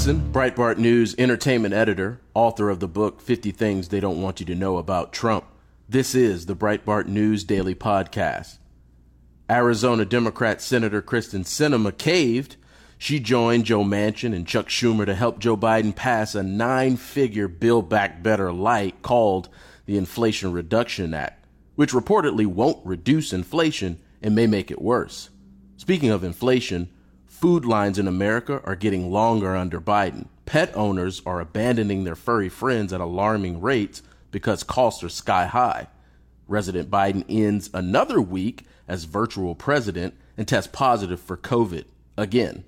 Hudson, Breitbart News entertainment editor, author of the book 50 Things They Don't Want You to Know About Trump. This is the Breitbart News Daily Podcast. Arizona Democrat Senator Kyrsten Sinema caved. She joined Joe Manchin and Chuck Schumer to help Joe Biden pass a nine figure Build Back Better light called the Inflation Reduction Act, which reportedly won't reduce inflation and may make it worse. Speaking of inflation, food lines in America are getting longer under Biden. Pet owners are abandoning their furry friends at alarming rates because costs are sky high. President Biden ends another week as virtual president and tests positive for COVID again.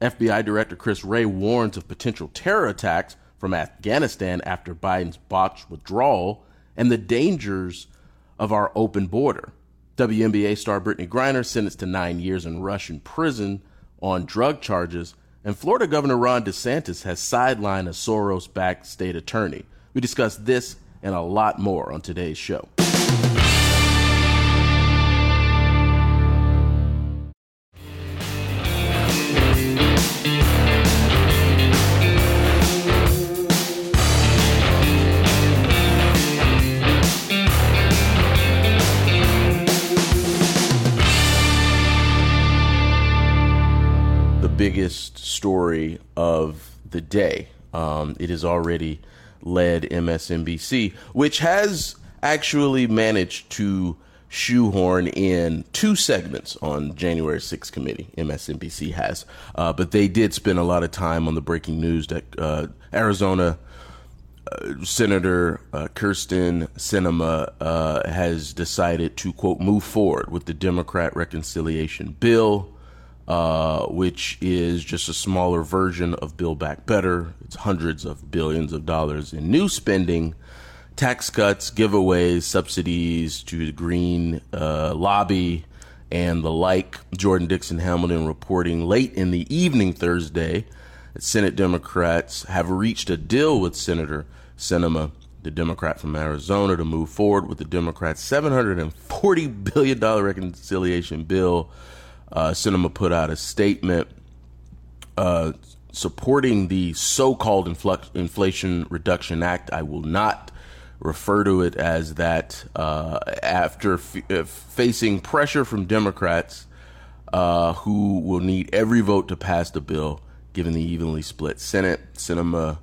FBI Director Chris Wray warns of potential terror attacks from Afghanistan after Biden's botched withdrawal and the dangers of our open border. WNBA star Brittney Griner sentenced to nine years in Russian prison on drug charges, and Florida Governor Ron DeSantis has sidelined a Soros backed state attorney. We discuss this and a lot more on today's show. Biggest story of the day. Um, it has already led MSNBC, which has actually managed to shoehorn in two segments on January 6th committee. MSNBC has, uh, but they did spend a lot of time on the breaking news that uh, Arizona. Uh, Senator uh, Kyrsten Sinema uh, has decided to quote move forward with the Democrat reconciliation bill uh, which is just a smaller version of Build Back Better. It's hundreds of billions of dollars in new spending, tax cuts, giveaways, subsidies to the green uh, lobby, and the like. Jordan Dixon Hamilton reporting late in the evening Thursday that Senate Democrats have reached a deal with Senator Sinema the Democrat from Arizona, to move forward with the Democrats' $740 billion reconciliation bill uh, Sinema put out a statement uh, supporting the so-called Infl- Inflation Reduction Act. I will not refer to it as that. Uh, after f- uh, facing pressure from Democrats, uh, who will need every vote to pass the bill, given the evenly split Senate, Sinema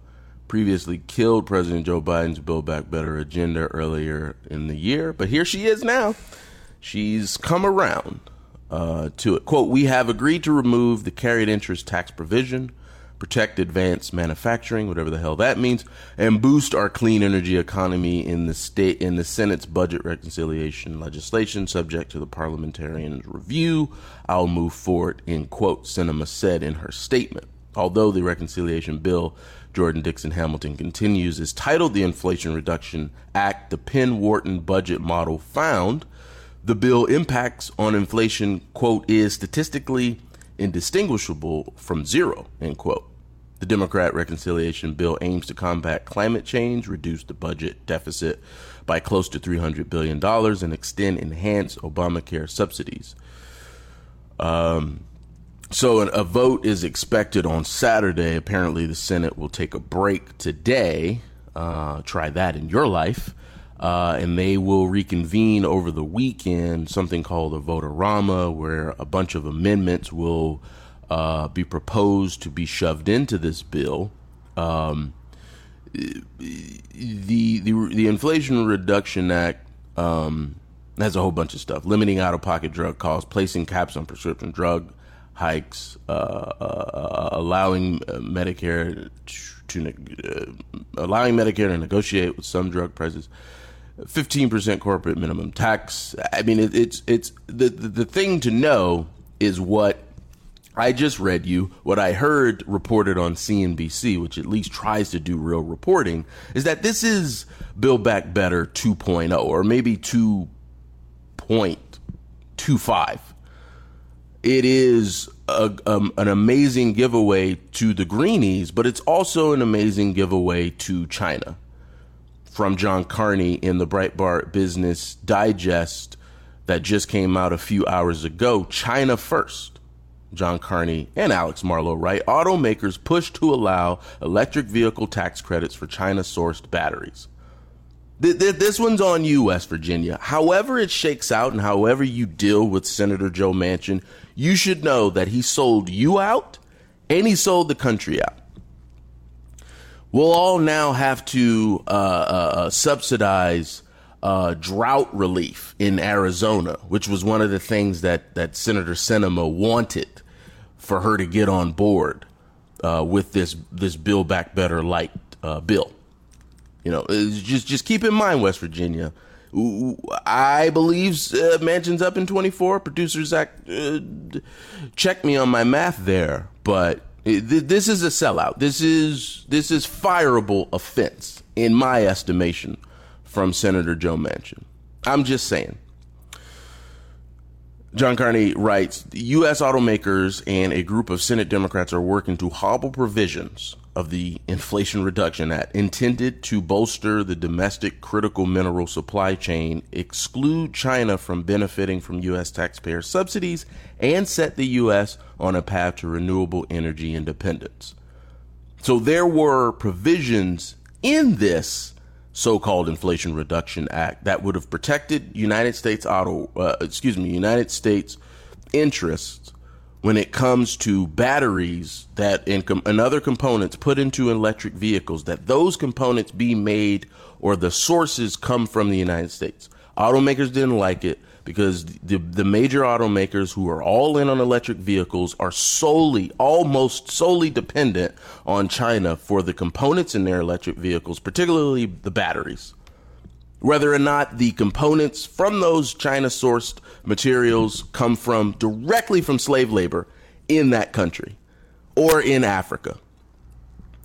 previously killed President Joe Biden's Build Back Better agenda earlier in the year, but here she is now. She's come around uh, to it. Quote, we have agreed to remove the carried interest tax provision, protect advanced manufacturing, whatever the hell that means, and boost our clean energy economy in the state in the Senate's budget reconciliation legislation subject to the parliamentarians' review. I'll move forward, in quote, Sinema said in her statement. Although the reconciliation bill Jordan Dixon Hamilton continues is titled the Inflation Reduction Act, the Penn Wharton budget model found the bill impacts on inflation, quote, is statistically indistinguishable from zero, end quote. The Democrat reconciliation bill aims to combat climate change, reduce the budget deficit by close to $300 billion, and extend enhanced Obamacare subsidies. Um, so, a vote is expected on Saturday. Apparently, the Senate will take a break today. Uh, try that in your life. Uh, and they will reconvene over the weekend, something called a vote-a-rama, where a bunch of amendments will uh, be proposed to be shoved into this bill. Um, the, the the Inflation Reduction Act um, has a whole bunch of stuff: limiting out-of-pocket drug costs, placing caps on prescription drug hikes, uh, uh allowing uh, Medicare to, to uh, allowing Medicare to negotiate with some drug prices. 15% corporate minimum tax. I mean, it, it's it's the, the the thing to know is what I just read you, what I heard reported on CNBC, which at least tries to do real reporting, is that this is Build Back Better 2.0 or maybe 2.25. It is a, um, an amazing giveaway to the greenies, but it's also an amazing giveaway to China from John Carney in the Breitbart Business Digest that just came out a few hours ago China first. John Carney, and Alex Marlow write automakers push to allow electric vehicle tax credits for China sourced batteries. This one's on you, West Virginia. However, it shakes out and however you deal with Senator Joe Manchin, you should know that he sold you out and he sold the country out. We'll all now have to uh, uh, uh subsidize uh, drought relief in Arizona, which was one of the things that, that Senator Sinema wanted for her to get on board uh, with this this Build Back Better light uh, bill. You know, just just keep in mind, West Virginia. I believe uh, Manchin's up in 24. Producer Zach, uh, check me on my math there, but this is a sellout. This is this is fireable offense in my estimation from Senator Joe Manchin. I'm just saying. John Carney writes U.S. automakers and a group of Senate Democrats are working to hobble provisions of the Inflation Reduction Act intended to bolster the domestic critical mineral supply chain, exclude China from benefiting from U.S. taxpayer subsidies, and set the U.S. on a path to renewable energy independence. So there were provisions in this so-called Inflation Reduction Act that would have protected United States auto, uh, excuse me, United States interests when it comes to batteries that and, com- and other components put into electric vehicles. That those components be made or the sources come from the United States. Automakers didn't like it because the the major automakers who are all in on electric vehicles are solely almost solely dependent on China for the components in their electric vehicles, particularly the batteries. Whether or not the components from those China sourced materials come from directly from slave labor in that country or in Africa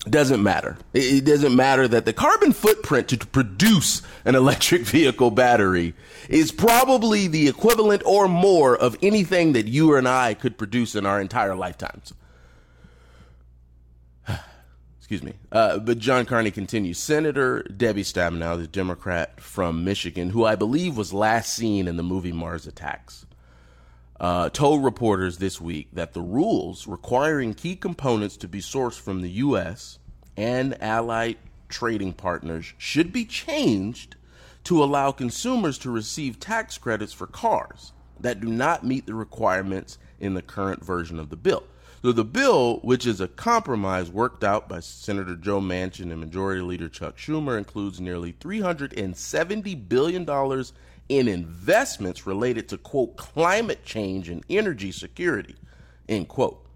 doesn't matter. It doesn't matter that the carbon footprint to produce an electric vehicle battery is probably the equivalent or more of anything that you and I could produce in our entire lifetimes. Excuse me. Uh, but John Carney continues. Senator Debbie Stabenow, the Democrat from Michigan, who I believe was last seen in the movie Mars Attacks, uh, told reporters this week that the rules requiring key components to be sourced from the U.S. and allied trading partners should be changed to allow consumers to receive tax credits for cars that do not meet the requirements in the current version of the bill. So the bill, which is a compromise worked out by Senator Joe Manchin and Majority Leader Chuck Schumer, includes nearly $370 billion in investments related to, quote, climate change and energy security, end quote.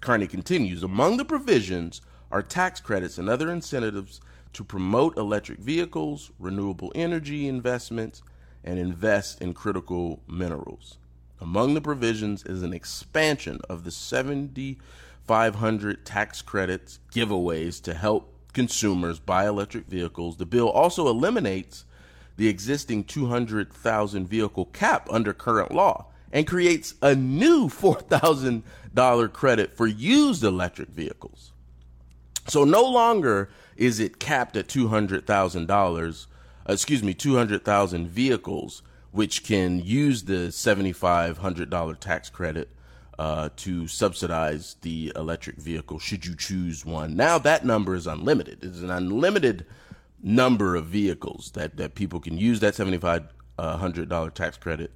Carney continues Among the provisions are tax credits and other incentives to promote electric vehicles, renewable energy investments, and invest in critical minerals. Among the provisions is an expansion of the 7,500 tax credits giveaways to help consumers buy electric vehicles. The bill also eliminates the existing 200,000 vehicle cap under current law and creates a new $4,000 credit for used electric vehicles. So no longer is it capped at $200,000, uh, excuse me, 200,000 vehicles which can use the $7,500 tax credit uh, to subsidize the electric vehicle should you choose one. Now that number is unlimited. It's an unlimited number of vehicles that, that people can use that $7,500 tax credit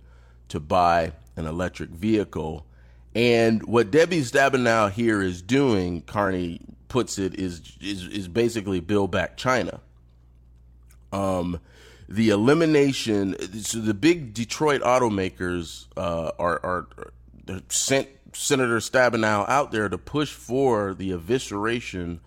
to buy an electric vehicle. And what Debbie Stabenow here is doing, Carney puts it, is is, is basically build back China. Um, the elimination, so the big Detroit automakers uh, are, are, sent Senator Stabenow out there to push for the evisceration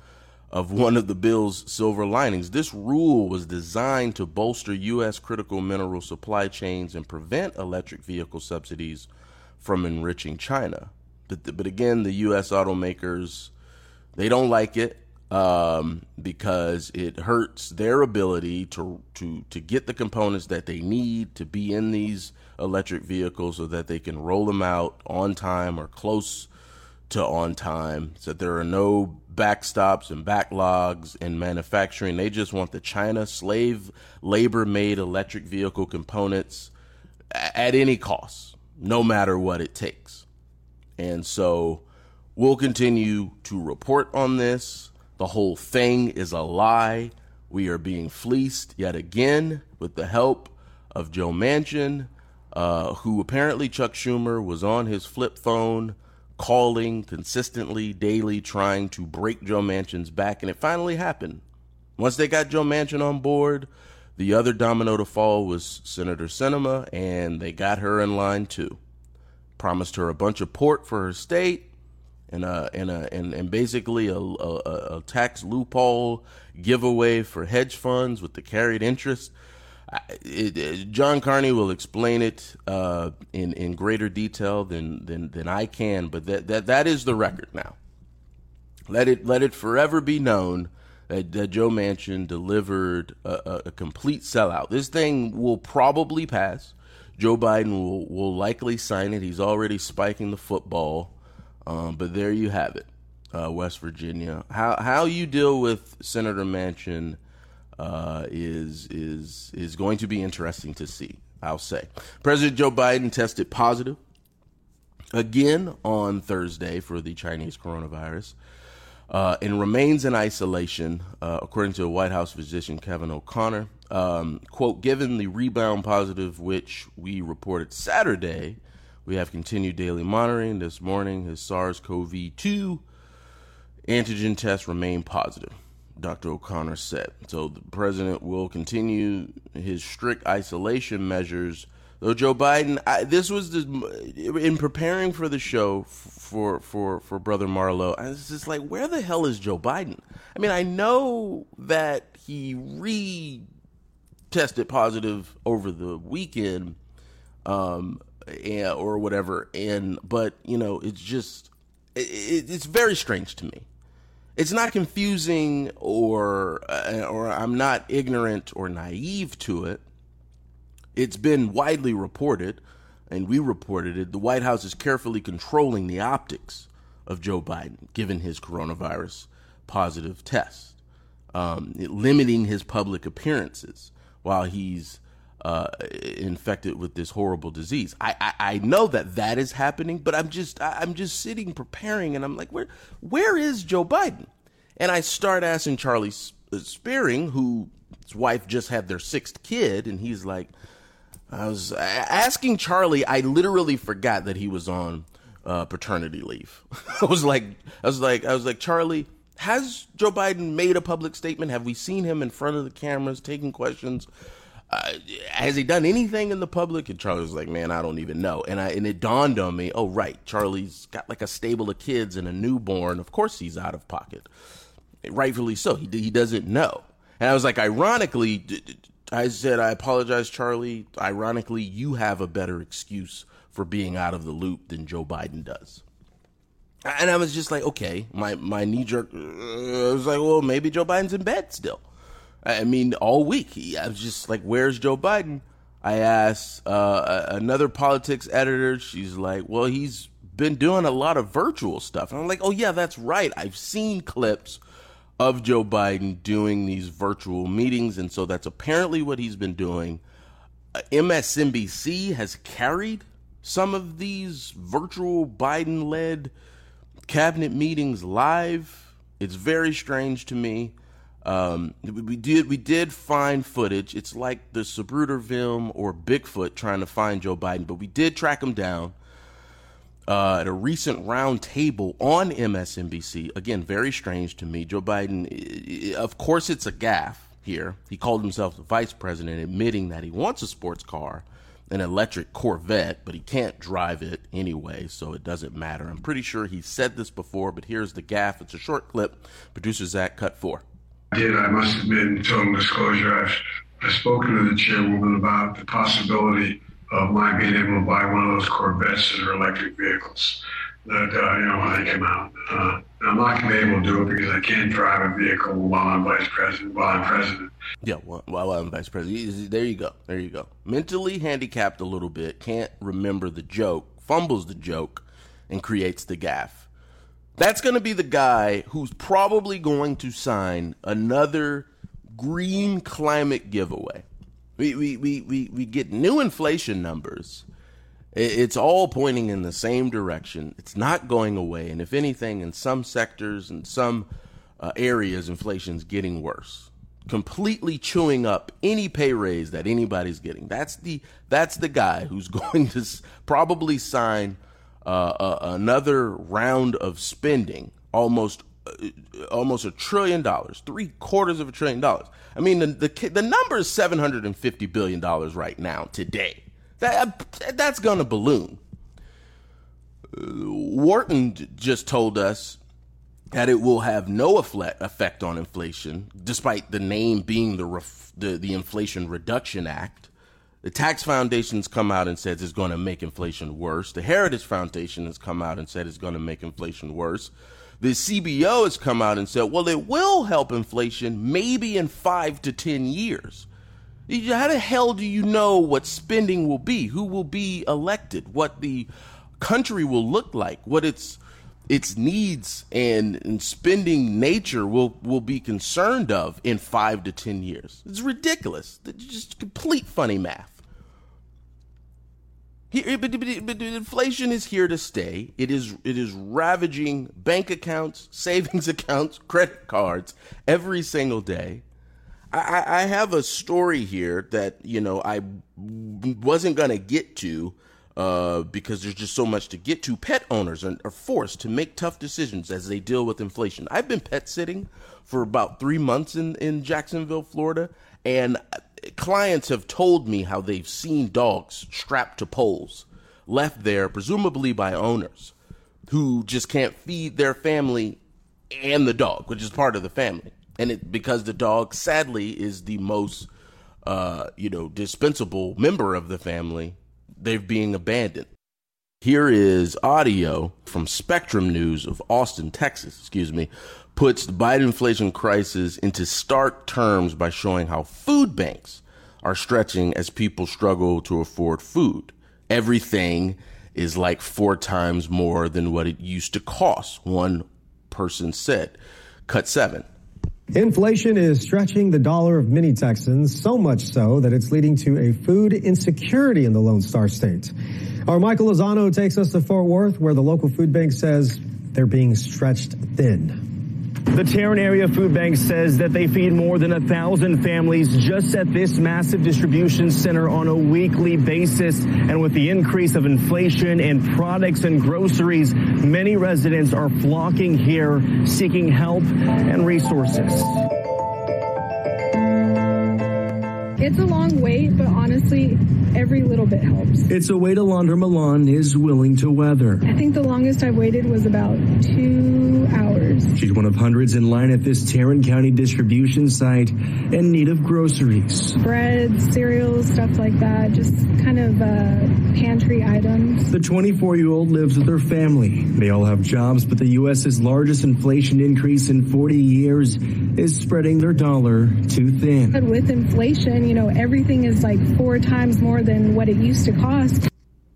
of one of the bill's silver linings. This rule was designed to bolster U.S. critical mineral supply chains and prevent electric vehicle subsidies from enriching China. But, but again, the U.S. automakers, they don't like it um, because it hurts their ability to, to, to get the components that they need to be in these electric vehicles so that they can roll them out on time or close to on time, so there are no backstops and backlogs in manufacturing. They just want the China slave labor made electric vehicle components at any cost, no matter what it takes. And so we'll continue to report on this. The whole thing is a lie. We are being fleeced yet again with the help of Joe Manchin, uh, who apparently Chuck Schumer was on his flip phone calling consistently, daily, trying to break Joe Manchin's back. And it finally happened. Once they got Joe Manchin on board, the other domino to fall was Senator Sinema, and they got her in line too. Promised her a bunch of port for her state, and a, and a, and, and basically a, a, a tax loophole giveaway for hedge funds with the carried interest. It, it, John Carney will explain it uh, in in greater detail than, than than I can, but that, that that is the record now. Let it let it forever be known that, that Joe Manchin delivered a, a, complete sellout. This thing will probably pass. Joe Biden will will likely sign it. He's already spiking the football, um, but there you have it, uh, West Virginia. How how you deal with Senator Manchin uh, is is is going to be interesting to see. I'll say President Joe Biden tested positive again on Thursday for the Chinese coronavirus. Uh, and remains in isolation, uh, according to White House physician Kevin O'Connor. Um, quote, given the rebound positive, which we reported Saturday, we have continued daily monitoring. This morning, his SARS CoV 2 antigen test remained positive. Dr. O'Connor said. So the president will continue his strict isolation measures. Though Joe Biden, I, this was the, in preparing for the show for for for Brother Marlow. I was just like, where the hell is Joe Biden? I mean, I know that he re tested positive over the weekend, um, and, or whatever, and but you know, it's just it, it's very strange to me it's not confusing or uh, or I'm not ignorant or naive to it. It's been widely reported, and we reported it. The White House is carefully controlling the optics of Joe Biden, given his coronavirus positive test, um, limiting his public appearances while he's uh, infected with this horrible disease. I, I, I know that that is happening, but I'm just I'm just sitting preparing, and I'm like, where where is Joe Biden? And I start asking Charlie Spearing, Spiering, whose wife just had their sixth kid, and he's like, I was asking Charlie. I literally forgot that he was on uh, paternity leave. I was like, I was like, I was like, Charlie, has Joe Biden made a public statement? Have we seen him in front of the cameras taking questions? Uh, has he done anything in the public? And Charlie was like, man, I don't even know. And I and it dawned on me, oh right, Charlie's got like a stable of kids and a newborn. Of course, he's out of pocket, rightfully so. He he doesn't know. And I was like, ironically, I said, I apologize, Charlie. Ironically, you have a better excuse for being out of the loop than Joe Biden does. And I was just like, okay, my my knee jerk. Uh, I was like, well, maybe Joe Biden's in bed still. I mean, all week I was just like, "Where's Joe Biden?" I asked uh, another politics editor. She's like, "Well, he's been doing a lot of virtual stuff." And I'm like, "Oh yeah, that's right. I've seen clips of Joe Biden doing these virtual meetings, and so that's apparently what he's been doing." Uh, MSNBC has carried some of these virtual Biden-led cabinet meetings live. It's very strange to me. Um, we did we did find footage. It's like the Zapruder film or Bigfoot trying to find Joe Biden, but we did track him down uh, at a recent roundtable on MSNBC. Again, very strange to me. Joe Biden, of course, it's a gaffe here. He called himself the vice president, admitting that he wants a sports car, an electric Corvette, but he can't drive it anyway, so it doesn't matter. I'm pretty sure he said this before, but here's the gaffe. It's a short clip. Producer Zach cut four did, I must admit, in total disclosure, I've, I've spoken to the chairwoman about the possibility of my being able to buy one of those Corvettes that are electric vehicles that, uh, you know, when they come out. Uh, I'm not going to be able to do it because I can't drive a vehicle while I'm vice president, while I'm president. Yeah, while I'm vice president. There you go. There you go. Mentally handicapped a little bit, can't remember the joke, fumbles the joke, and creates the gaffe. That's going to be the guy who's probably going to sign another green climate giveaway. We, we, we, we, we get new inflation numbers, It's all pointing in the same direction. It's not going away. And if anything, in some sectors and some uh, areas, inflation's getting worse. Completely chewing up any pay raise that anybody's getting. That's the that's the guy who's going to probably sign uh, uh, another round of spending, almost uh, almost a trillion dollars, three quarters of a trillion dollars. I mean, the the, the number is seven hundred and fifty billion dollars right now today. That that's going to balloon. Wharton just told us that it will have no effect on inflation, despite the name being the, the, the Inflation Reduction Act. The Tax Foundation's come out and says it's going to make inflation worse. The Heritage Foundation has come out and said it's going to make inflation worse. The CBO has come out and said, well, it will help inflation maybe in five to 10 years. How the hell do you know what spending will be? Who will be elected? What the country will look like? What its its needs and, and spending nature will will be concerned of in five to ten years? It's ridiculous. It's just complete funny math. But inflation is here to stay. It is it is ravaging bank accounts, savings accounts, credit cards every single day. I, I have a story here that you know I wasn't gonna get to uh, because there's just so much to get to. Pet owners are, are, forced to make tough decisions as they deal with inflation. I've been pet sitting for about three months in in Jacksonville, Florida, and clients have told me how they've seen dogs strapped to poles, left there presumably by owners who just can't feed their family and the dog, which is part of the family. And it because the dog sadly is the most uh, you know dispensable member of the family they're being abandoned. Here is audio from spectrum news of austin texas excuse me puts the biden inflation crisis into stark terms by showing how food banks are stretching as people struggle to afford food everything is like four times more than what it used to cost one person said cut seven Inflation is stretching the dollar of many Texans, so much so that it's leading to a food insecurity in the Lone Star State. Our Michael Lozano takes us to Fort Worth, where the local food bank says they're being stretched thin. The Tarrant Area Food Bank says that they feed more than a thousand families just at this massive distribution center on a weekly basis. And with the increase of inflation in products and groceries, many residents are flocking here seeking help and resources. It's a long wait, but honestly, every little bit helps. It's a wait Alondra Milan is willing to weather. I think the longest I waited was about two hours. She's one of hundreds in line at this Tarrant County distribution site in need of groceries. Bread, cereals, stuff like that, just kind of uh, pantry items. The 24 year old lives with her family. They all have jobs, but the U.S.'s largest inflation increase in 40 years is spreading their dollar too thin. But with inflation, you know, everything is like four times more than what it used to cost.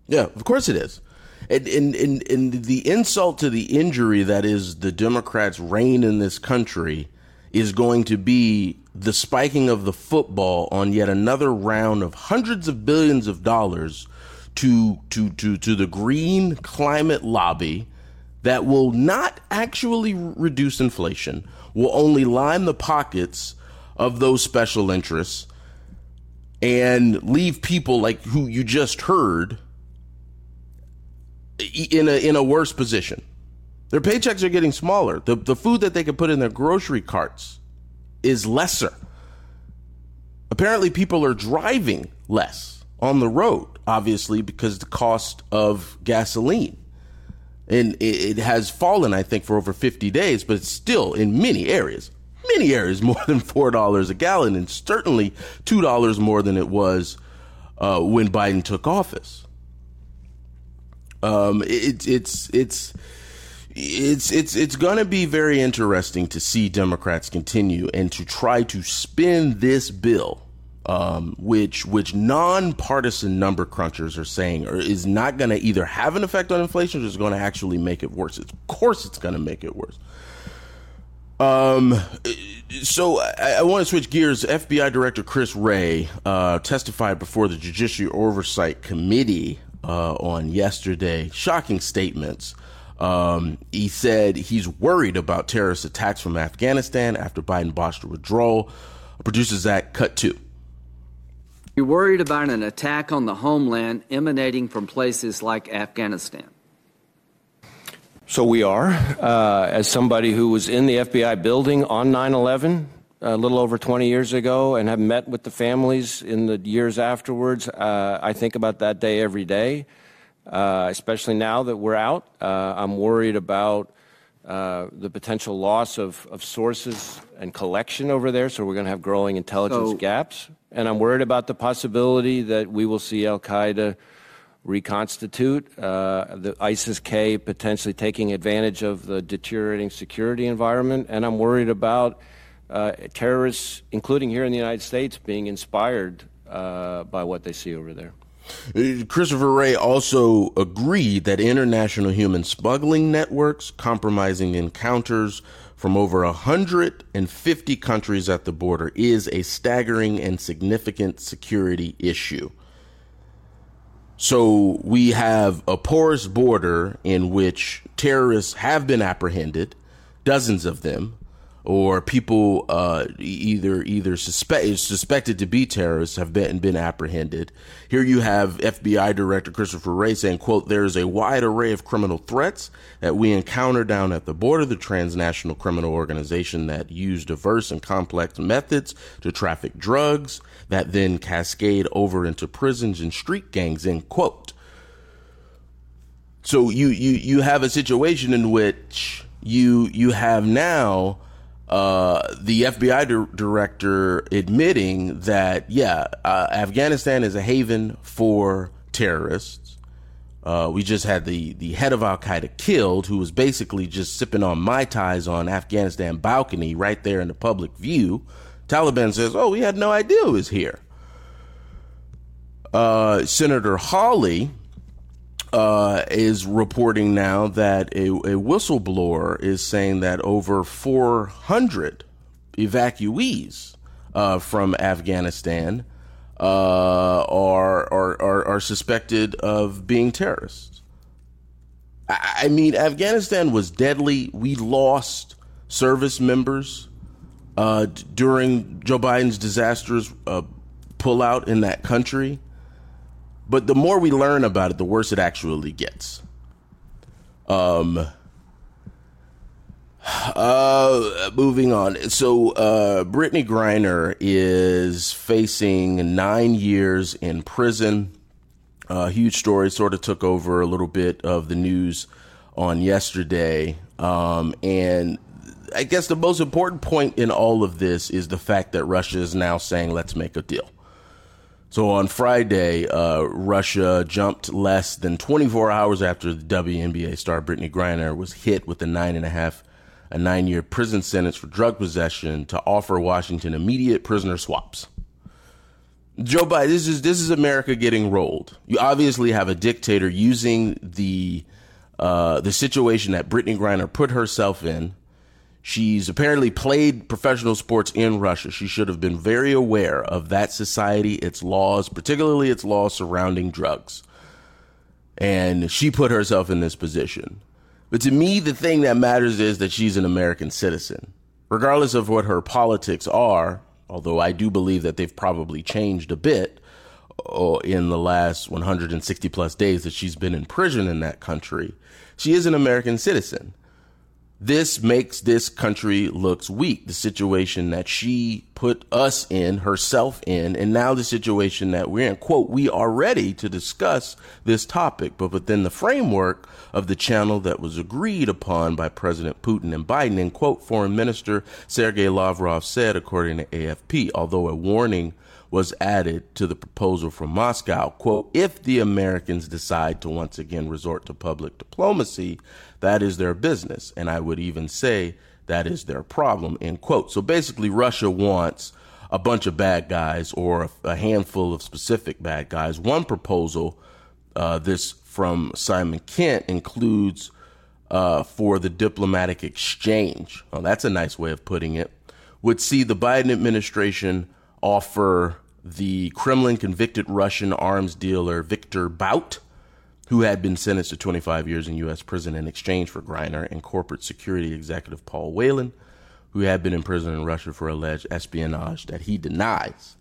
Yeah, of course it is. And, and, and, and the insult to the injury that is the Democrats' reign in this country is going to be the spiking of the football on yet another round of hundreds of billions of dollars to to to to the green climate lobby that will not actually reduce inflation, will only line the pockets of those special interests and leave people like who you just heard in a in a worse position. Their paychecks are getting smaller. The the food that they can put in their grocery carts is lesser. Apparently people are driving less on the road, obviously because the cost of gasoline. And it, it has fallen, I think, for over 50 days, but it's still in many areas many areas more than four dollars a gallon, and certainly two dollars more than it was uh, when Biden took office. Um, it, it's it's it's it's it's going to be very interesting to see Democrats continue and to try to spin this bill, um, which which nonpartisan number crunchers are saying or is not going to either have an effect on inflation or is going to actually make it worse. Of course, it's going to make it worse. Um, so I, I, want to switch gears. FBI Director Chris Wray uh, testified before the Judiciary Oversight Committee uh, on yesterday. Shocking statements. Um, he said he's worried about terrorist attacks from Afghanistan after Biden botched a withdrawal. Producer Zach, cut two. You're worried about an attack on the homeland emanating from places like Afghanistan. So we are. Uh, as somebody who was in the FBI building on 9 11, a little over 20 years ago, and have met with the families in the years afterwards, uh, I think about that day every day, uh, especially now that we're out. Uh, I'm worried about uh, the potential loss of, of sources and collection over there, so we're going to have growing intelligence so, gaps. And I'm worried about the possibility that we will see Al Qaeda reconstitute, uh, the ISIS K potentially taking advantage of the deteriorating security environment. And I'm worried about uh, terrorists, including here in the United States, being inspired uh, by what they see over there. Christopher Wray also agreed that international human smuggling networks compromising encounters from over 150 countries at the border is a staggering and significant security issue. So we have a porous border in which terrorists have been apprehended, dozens of them, or people uh, either either suspect suspected to be terrorists have been been apprehended. Here you have FBI Director Christopher Wray saying, "quote There is a wide array of criminal threats that we encounter down at the border. The transnational criminal organization that use diverse and complex methods to traffic drugs that then cascade over into prisons and street gangs." End quote. So you you you have a situation in which you you have now uh, the FBI di- director admitting that, yeah, uh, Afghanistan is a haven for terrorists. Uh, we just had the, the head of Al Qaeda killed, who was basically just sipping on Mai Tais on Afghanistan balcony right there in the public view. Taliban says, oh, we had no idea it was here. Uh, Senator Hawley, uh, is reporting now that a, a, whistleblower is saying that over 400 evacuees uh, from Afghanistan uh, are, are, are, are suspected of being terrorists. I, I mean, Afghanistan was deadly. We lost service members uh, during Joe Biden's disastrous uh, pullout in that country. But the more we learn about it, the worse it actually gets. Um, uh, moving on. So, uh, Brittney Griner is facing nine years in prison. A uh, huge story, sort of took over a little bit of the news on yesterday. Um, and I guess the most important point in all of this is the fact that Russia is now saying, let's make a deal. So on Friday, uh, Russia jumped less than 24 hours after the WNBA star Brittney Griner was hit with a nine and a half, a nine year prison sentence for drug possession to offer Washington immediate prisoner swaps. Joe Biden, this is this is America getting rolled. You obviously have a dictator using the uh, the situation that Brittney Griner put herself in She's apparently played professional sports in Russia. She should have been very aware of that society, its laws, particularly its laws surrounding drugs. And she put herself in this position. But to me, the thing that matters is that she's an American citizen. Regardless of what her politics are, although I do believe that they've probably changed a bit uh, in the last 160 plus days that she's been in prison in that country, she is an American citizen this makes this country looks weak the situation that she put us in herself in and now the situation that we're in. Quote we are ready to discuss this topic but within the framework of the channel that was agreed upon by president putin and biden. And quote foreign minister sergei lavrov said according to afp although a warning was added to the proposal from Moscow. Quote, if the Americans decide to once again resort to public diplomacy, that is their business. And I would even say that is their problem, end quote. So basically, Russia wants a bunch of bad guys or a, handful of specific bad guys. One proposal, uh, this from Simon Kent, includes uh, for the diplomatic exchange. Well, that's a nice way of putting it. Would see the Biden administration offer the Kremlin convicted Russian arms dealer Viktor Bout who had been sentenced to 25 years in U.S. prison in exchange for Griner, and corporate security executive Paul Whelan, who had been in prison in Russia for alleged espionage that he denies.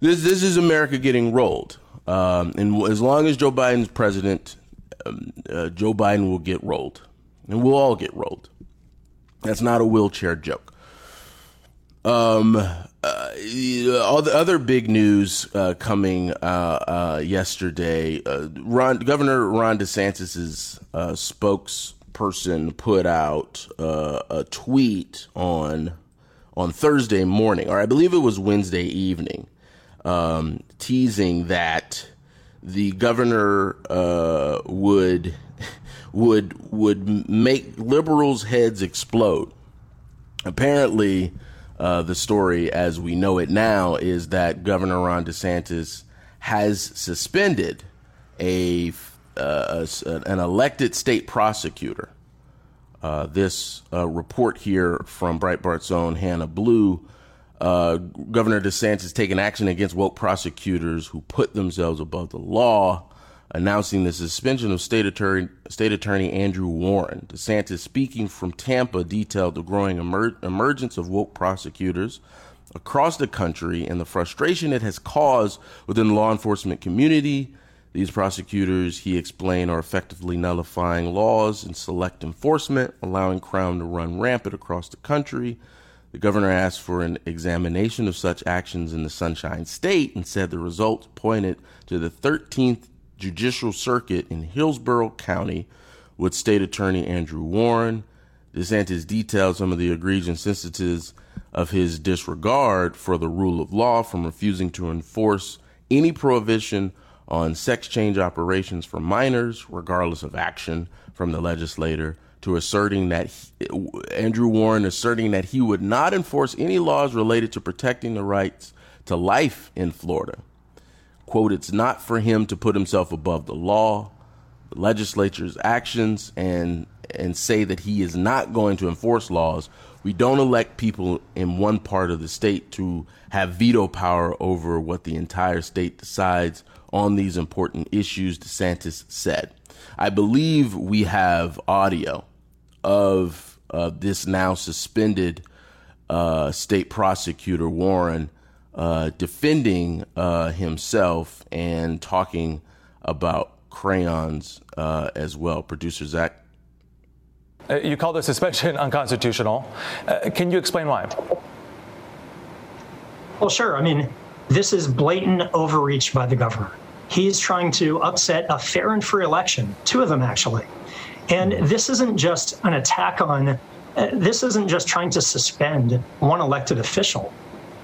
This, this is America getting rolled. Um, and as long as Joe Biden's president, um, uh, Joe Biden will get rolled. And we'll all get rolled. That's not a wheelchair joke. Um, uh, all the other big news uh, coming uh, uh yesterday. Uh, Ron, Governor Ron DeSantis's uh, spokesperson put out a tweet on on Thursday morning, or I believe it was Wednesday evening, um, teasing that the governor would would would make liberals' heads explode. Apparently uh, the story as we know it now is that Governor Ron DeSantis has suspended a, uh, an elected state prosecutor. Uh, this uh, report here from Breitbart's own Hannah Bleau. Uh, Governor DeSantis taking action against woke prosecutors who put themselves above the law announcing the suspension of State Attorney, State Attorney Andrew Warren. DeSantis, speaking from Tampa, detailed the growing emer- emergence of woke prosecutors across the country and the frustration it has caused within the law enforcement community. These prosecutors, he explained, are effectively nullifying laws and select enforcement, allowing crime to run rampant across the country. The governor asked for an examination of such actions in the Sunshine State and said the results pointed to the 13th Judicial Circuit in Hillsborough County with State Attorney Andrew Warren. DeSantis detailed some of the egregious instances of his disregard for the rule of law from refusing to enforce any prohibition on sex change operations for minors, regardless of action from the legislator, to asserting that he, Andrew Warren asserting that he would not enforce any laws related to protecting the rights to life in Florida quote, it's not for him to put himself above the law, the legislature's actions, and and say that he is not going to enforce laws. We don't elect people in one part of the state to have veto power over what the entire state decides on these important issues, DeSantis said. I believe we have audio of uh, this now suspended uh, state prosecutor Warren uh, defending uh, himself and talking about crayons uh, as well. Producer Zach. Uh, you call the suspension unconstitutional. Uh, can you explain why? Well, sure. I mean, this is blatant overreach by the governor. He's trying to upset a fair and free election, two of them actually. And this isn't just an attack on, uh, this isn't just trying to suspend one elected official.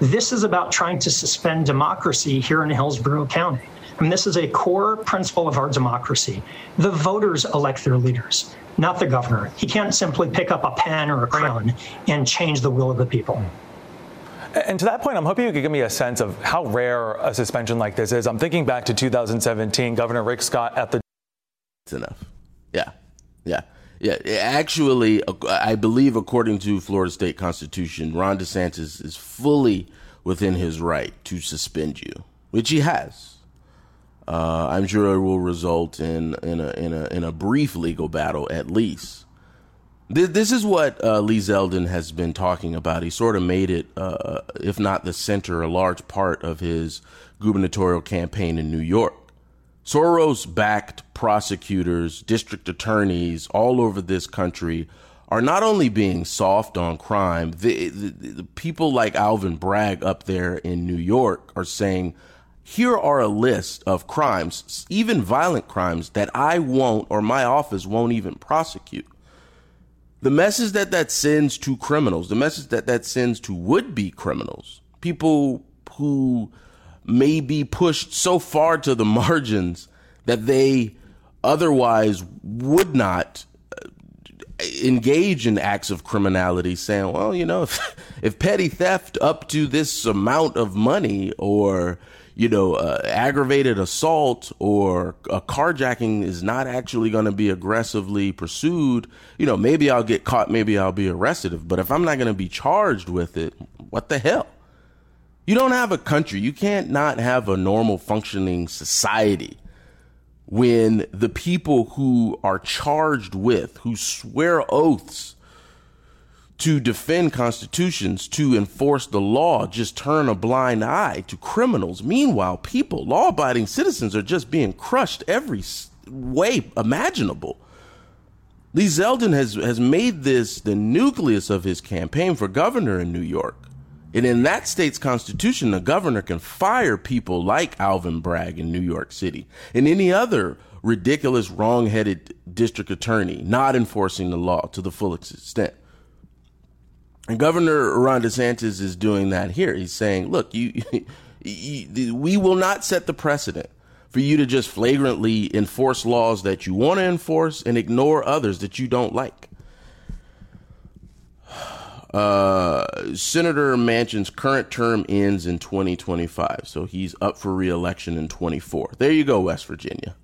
This is about trying to suspend democracy here in Hillsborough County. I mean, this is a core principle of our democracy. The voters elect their leaders, not the governor. He can't simply pick up a pen or a crown and change the will of the people. And to that point, I'm hoping you could give me a sense of how rare a suspension like this is. I'm thinking back to 2017, Governor Rick Scott at the. It's enough. Yeah. Yeah. Yeah, actually, I believe according to Florida State Constitution, Ron DeSantis is fully within his right to suspend you, which he has. Uh, I'm sure it will result in in a in a in a brief legal battle at least. This, is what uh, Lee Zeldin has been talking about. He sort of made it, uh, if not the center, a large part of his gubernatorial campaign in New York. Soros backed prosecutors, district attorneys all over this country are not only being soft on crime, the, the, the, people like Alvin Bragg up there in New York are saying, here are a list of crimes, even violent crimes, that I won't or my office won't even prosecute. The message that that sends to criminals, the message that that sends to would be criminals, people who may be pushed so far to the margins that they otherwise would not uh, engage in acts of criminality saying well you know if, if petty theft up to this amount of money or you know uh, aggravated assault or a carjacking is not actually going to be aggressively pursued you know maybe i'll get caught maybe i'll be arrested. But if i'm not going to be charged with it what the hell you don't have a country. You can't not have a normal functioning society when the people who are charged with, who swear oaths to defend constitutions, to enforce the law, just turn a blind eye to criminals. Meanwhile, people, law abiding citizens, are just being crushed every way imaginable. Lee Zeldin has, has made this the nucleus of his campaign for governor in New York. And in that state's constitution, the governor can fire people like Alvin Bragg in New York City and any other ridiculous, wrong headed district attorney not enforcing the law to the full extent. And Governor Ron DeSantis is doing that here. He's saying, look, you, you, we will not set the precedent for you to just flagrantly enforce laws that you want to enforce and ignore others that you don't like. Uh, Senator Manchin's current term ends in 2025, so he's up for reelection in 24. There you go, West Virginia.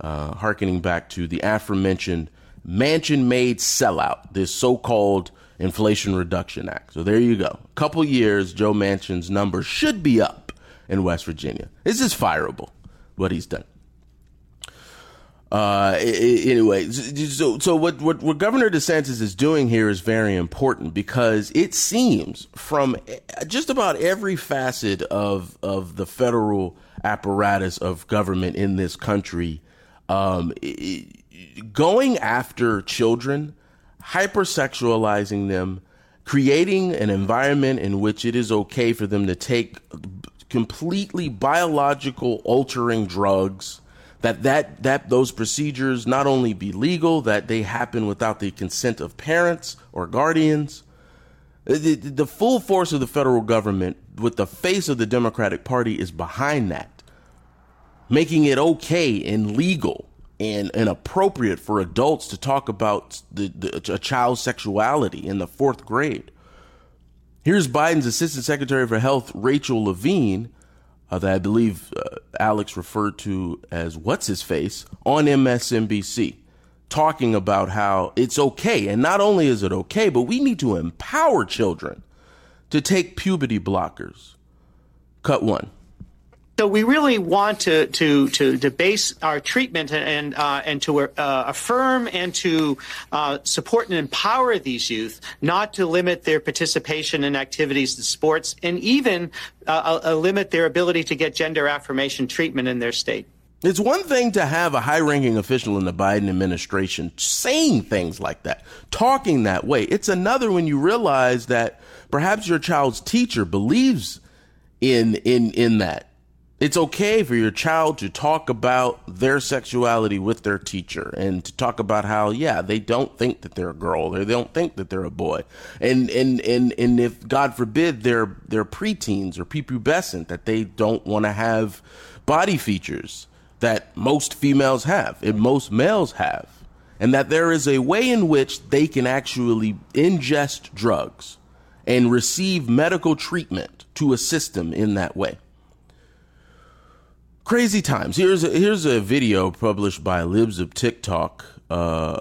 Uh, harkening back to the aforementioned Manchin made sellout, this so called Inflation Reduction Act. So there you go. A couple years, Joe Manchin's number should be up in West Virginia. This is fireable, what he's done. Uh, anyway, so so what, what what Governor DeSantis is doing here is very important because it seems from just about every facet of of the federal apparatus of government in this country, um, going after children, hypersexualizing them, creating an environment in which it is okay for them to take completely biological altering drugs that that that those procedures not only be legal, that they happen without the consent of parents or guardians. The, the, full force of the federal government, with the face of the Democratic Party, is behind that, making it okay and legal and, and appropriate for adults to talk about the, the, a child's sexuality in the fourth grade. Here's Biden's Assistant Secretary for Health, Rachel Levine, uh, that I believe uh, Alex referred to as what's his face on MSNBC, talking about how it's okay. And not only is it okay, but we need to empower children to take puberty blockers. Cut one. So we really want to to to, to base our treatment and uh, and to uh, affirm and to uh, support and empower these youth, not to limit their participation in activities, and sports, and even uh, uh, limit their ability to get gender affirmation treatment in their state. It's one thing to have a high ranking official in the Biden administration saying things like that, talking that way. It's another when you realize that perhaps your child's teacher believes in in in that it's okay for your child to talk about their sexuality with their teacher and to talk about how yeah they don't think that they're a girl. Or they don't think that they're a boy. And and and and if god forbid they're they're preteens or prepubescent that they don't want to have body features that most females have and most males have. And that there is a way in which they can actually ingest drugs and receive medical treatment to assist them in that way crazy times. Here's a, here's a video published by Libs of TikTok. Uh,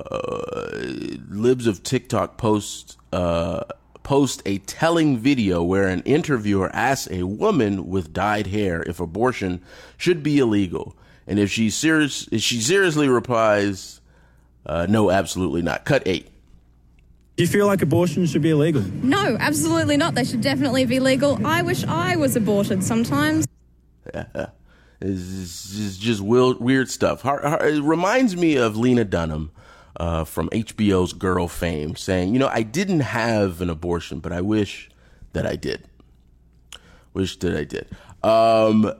Libs of TikTok post uh, post a telling video where an interviewer asks a woman with dyed hair if abortion should be illegal, and if she serious if she seriously replies, uh, "No, absolutely not." Cut eight. Do you feel like abortion should be illegal? No, absolutely not. They should definitely be legal. I wish I was aborted sometimes. It's just weird, weird stuff. It reminds me of Lena Dunham uh, from HBO's Girl fame saying, you know, I didn't have an abortion, but I wish that I did. Wish that I did. Um,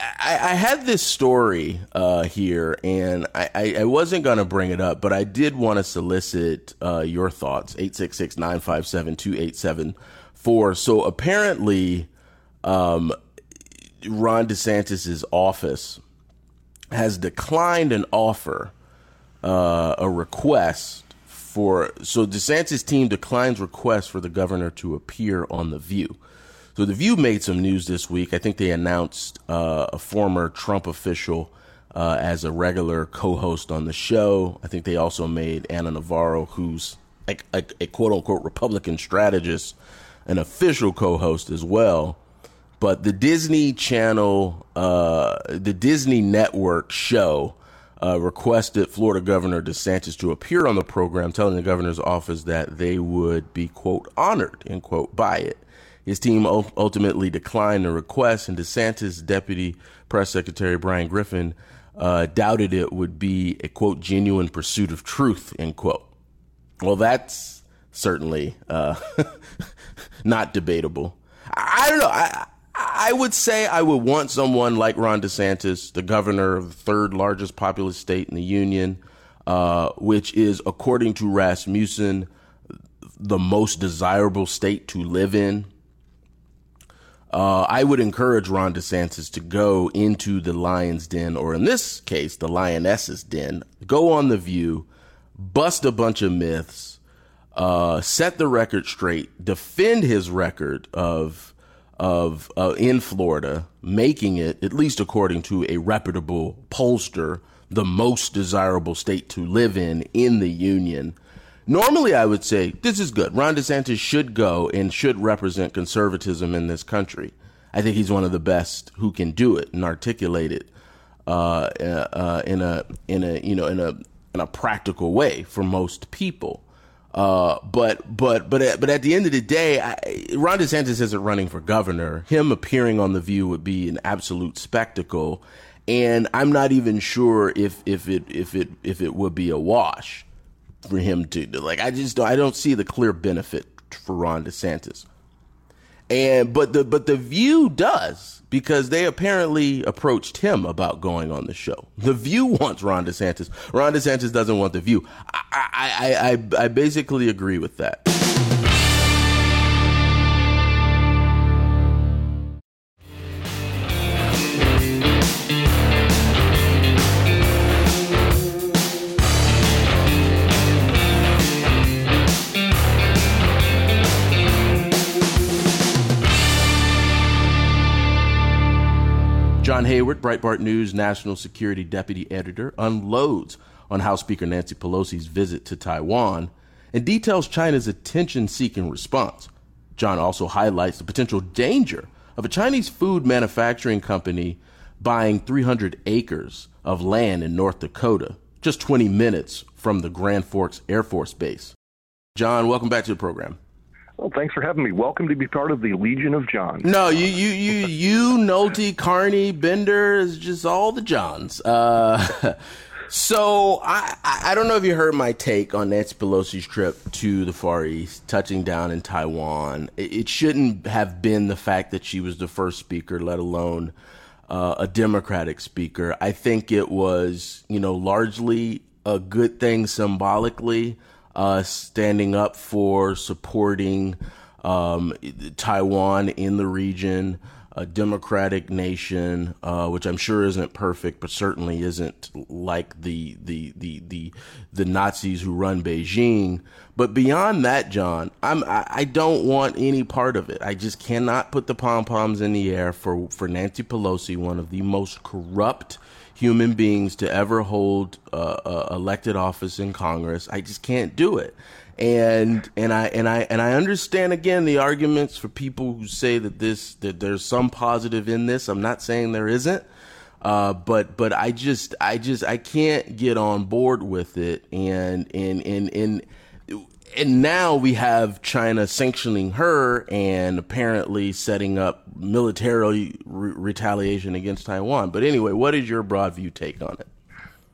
I, I, had this story uh, here, and I, I wasn't going to bring it up, but I did want to solicit uh, your thoughts. 866 957 2874. So apparently, um, Ron DeSantis's office has declined an offer, uh, a request for. So DeSantis' team declines request for the governor to appear on the View. So the View made some news this week. I think they announced uh, a former Trump official uh, as a regular co-host on the show. I think they also made Ana Navarro, who's a, a, a quote unquote Republican strategist, an official co-host as well. But the Disney Channel, uh, the Disney Network show uh, requested Florida Governor DeSantis to appear on the program, telling the governor's office that they would be, quote, honored, end quote, by it. His team ultimately declined the request, and DeSantis' deputy press secretary, Bryan Griffin, uh, doubted it would be a, quote, genuine pursuit of truth, end quote. Well, that's certainly uh, not debatable. I don't know. I, I would say I would want someone like Ron DeSantis, the governor of the third largest populous state in the union, uh, which is, according to Rasmussen, the most desirable state to live in. Uh, I would encourage Ron DeSantis to go into the lion's den, or in this case, the lioness's den, go on The View, bust a bunch of myths, uh, set the record straight, defend his record of of uh, in Florida, making it, at least according to a reputable pollster, the most desirable state to live in in the union. Normally, I would say this is good. Ron DeSantis should go and should represent conservatism in this country. I think he's one of the best who can do it and articulate it uh, uh, in a in a you know in a in a practical way for most people. Uh, but but but at, but at the end of the day, I, Ron DeSantis isn't running for governor. Him appearing on the View would be an absolute spectacle, and I'm not even sure if if it if it if it would be a wash for him to like. I just don't, I don't see the clear benefit for Ron DeSantis. And but the but the View does because they apparently approached him about going on the show. The View wants Ron DeSantis. Ron DeSantis doesn't want the View. I I I, I basically agree with that. John Hayward, Breitbart News National Security Deputy Editor, unloads on House Speaker Nancy Pelosi's visit to Taiwan and details China's attention seeking response. John also highlights the potential danger of a Chinese food manufacturing company buying 300 acres of land in North Dakota, just 20 minutes from the Grand Forks Air Force Base. John, welcome back to the program. Well, thanks for having me. Welcome to be part of the Legion of John. No, you, you, you, you, Nolte, Carney, Binder is just all the Johns. Uh, so I, I don't know if you heard my take on Nancy Pelosi's trip to the Far East, touching down in Taiwan. It, it shouldn't have been the fact that she was the first speaker, let alone uh, a Democratic speaker. I think it was, you know, largely a good thing symbolically uh, standing up for supporting um, Taiwan in the region, a democratic nation, uh, which I'm sure isn't perfect, but certainly isn't like the the the the the Nazis who run Beijing. But beyond that, John, I'm I, I don't want any part of it. I just cannot put the pom poms in the air for for Nancy Pelosi, one of the most corrupt human beings to ever hold uh, uh, elected office in Congress. I just can't do it. And and I and I and I understand again the arguments for people who say that this that there's some positive in this. I'm not saying there isn't. Uh, but but I just I just I can't get on board with it and and and and and now we have China sanctioning her and apparently setting up military re- retaliation against Taiwan. But anyway, what is your broad view take on it?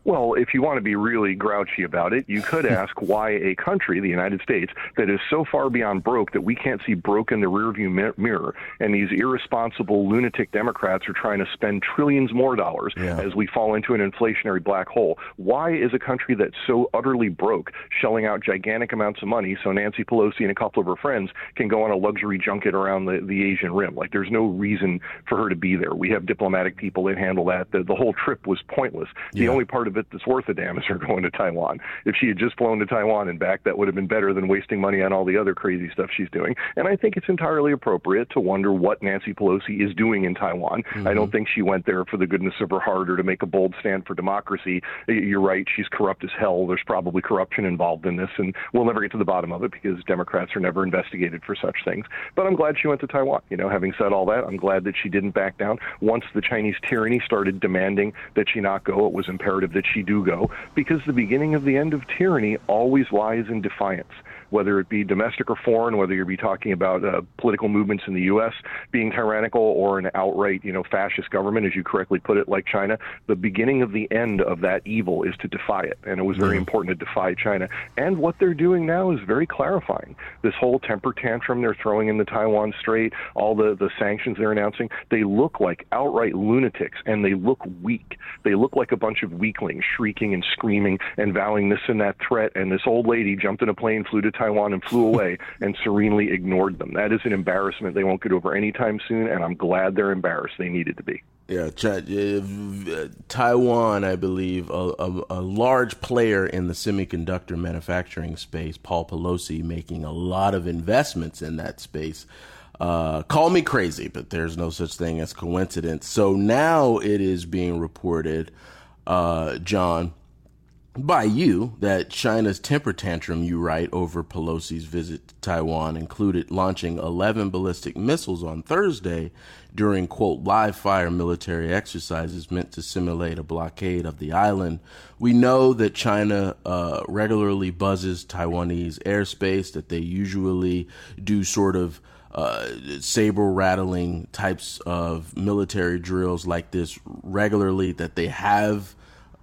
Well, if you want to be really grouchy about it, you could hmm. ask why a country, the United States, that is so far beyond broke that we can't see broke in the rearview mirror, and these irresponsible lunatic Democrats are trying to spend trillions more dollars yeah. as we fall into an inflationary black hole. Why is a country that's so utterly broke shelling out gigantic amounts of money so Nancy Pelosi and a couple of her friends can go on a luxury junket around the, the Asian rim? Like, there's no reason for her to be there. We have diplomatic people that handle that. The, the whole trip was pointless. The only part of it that's worth a damn is her going to Taiwan. If she had just flown to Taiwan and back, that would have been better than wasting money on all the other crazy stuff she's doing. And I think it's entirely appropriate to wonder what Nancy Pelosi is doing in Taiwan. Mm-hmm. I don't think she went there for the goodness of her heart or to make a bold stand for democracy. You're right, she's corrupt as hell. There's probably corruption involved in this, and we'll never get to the bottom of it because Democrats are never investigated for such things. But I'm glad she went to Taiwan. You know, having said all that, I'm glad that she didn't back down. Once the Chinese tyranny started demanding that she not go, it was imperative that she do go because the beginning of the end of tyranny always lies in defiance whether it be domestic or foreign, whether you be talking about uh, political movements in the U.S. being tyrannical or an outright, you know, fascist government, as you correctly put it, like China. The beginning of the end of that evil is to defy it, and it was very mm-hmm. important to defy China. And what they're doing now is very clarifying. This whole temper tantrum they're throwing in the Taiwan Strait, all the the sanctions they're announcing, they look like outright lunatics, and they look weak. They look like a bunch of weaklings shrieking and screaming and vowing this and that threat. And this old lady jumped in a plane, flew to Taiwan and flew away and serenely ignored them. That is an embarrassment they won't get over anytime soon, and I'm glad they're embarrassed. They needed to be. Yeah, uh, Taiwan, I believe, a, a, a, large player in the semiconductor manufacturing space. Paul Pelosi making a lot of investments in that space. Uh, call me crazy, but there's no such thing as coincidence. So now it is being reported, uh, John, by you that China's temper tantrum, you write, over Pelosi's visit to Taiwan included launching 11 ballistic missiles on Thursday during, quote, live fire military exercises meant to simulate a blockade of the island. We know that China uh, regularly buzzes Taiwanese airspace, that they usually do sort of uh, saber rattling types of military drills like this regularly, that they have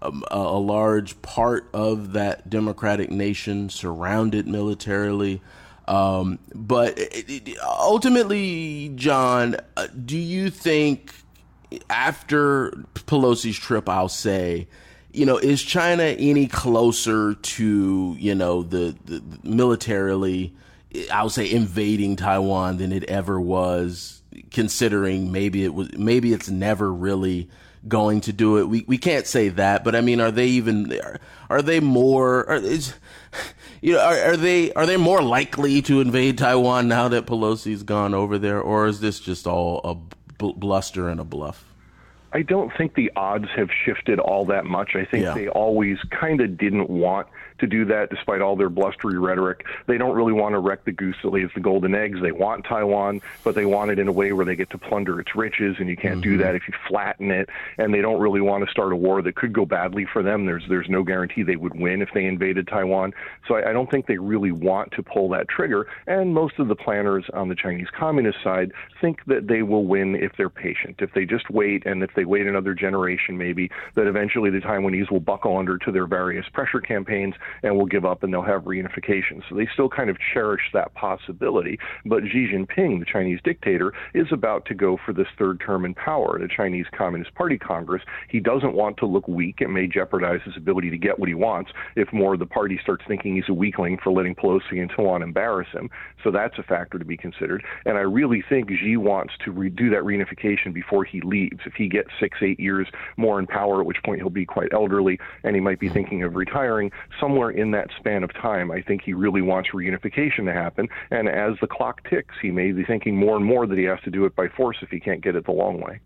a, a large part of that democratic nation surrounded militarily. Um, but ultimately, John, uh, do you think after Pelosi's trip, I'll say, you know, is China any closer to, you know, the, the militarily, I'll say, invading Taiwan than it ever was, considering maybe it was, maybe it's never really going to do it. We we can't say that, but I mean, are they even are, are they more are, is, you know are, are they are they more likely to invade Taiwan now that Pelosi's gone over there, or is this just all a bluster and a bluff? I don't think the odds have shifted all that much. I think yeah. they always kind of didn't want to do that despite all their blustery rhetoric. They don't really want to wreck the goose that lays the golden eggs. They want Taiwan, but they want it in a way where they get to plunder its riches, and you can't mm-hmm. do that if you flatten it. And they don't really want to start a war that could go badly for them. There's there's no guarantee they would win if they invaded Taiwan. So I, I don't think they really want to pull that trigger. And most of the planners on the Chinese Communist side think that they will win if they're patient. If they just wait, and if they wait another generation, maybe that eventually the Taiwanese will buckle under to their various pressure campaigns and will give up and they'll have reunification. So they still kind of cherish that possibility. But Xi Jinping, the Chinese dictator, is about to go for this third term in power, the Chinese Communist Party Congress. He doesn't want to look weak. It may jeopardize his ability to get what he wants if more of the party starts thinking he's a weakling for letting Pelosi and so on embarrass him. So that's a factor to be considered. And I really think Xi wants to redo that reunification before he leaves. If he gets six, eight years more in power, at which point he'll be quite elderly and he might be thinking of retiring, somewhere in that span of time, I think he really wants reunification to happen. And as the clock ticks, he may be thinking more and more that he has to do it by force if he can't get it the long way.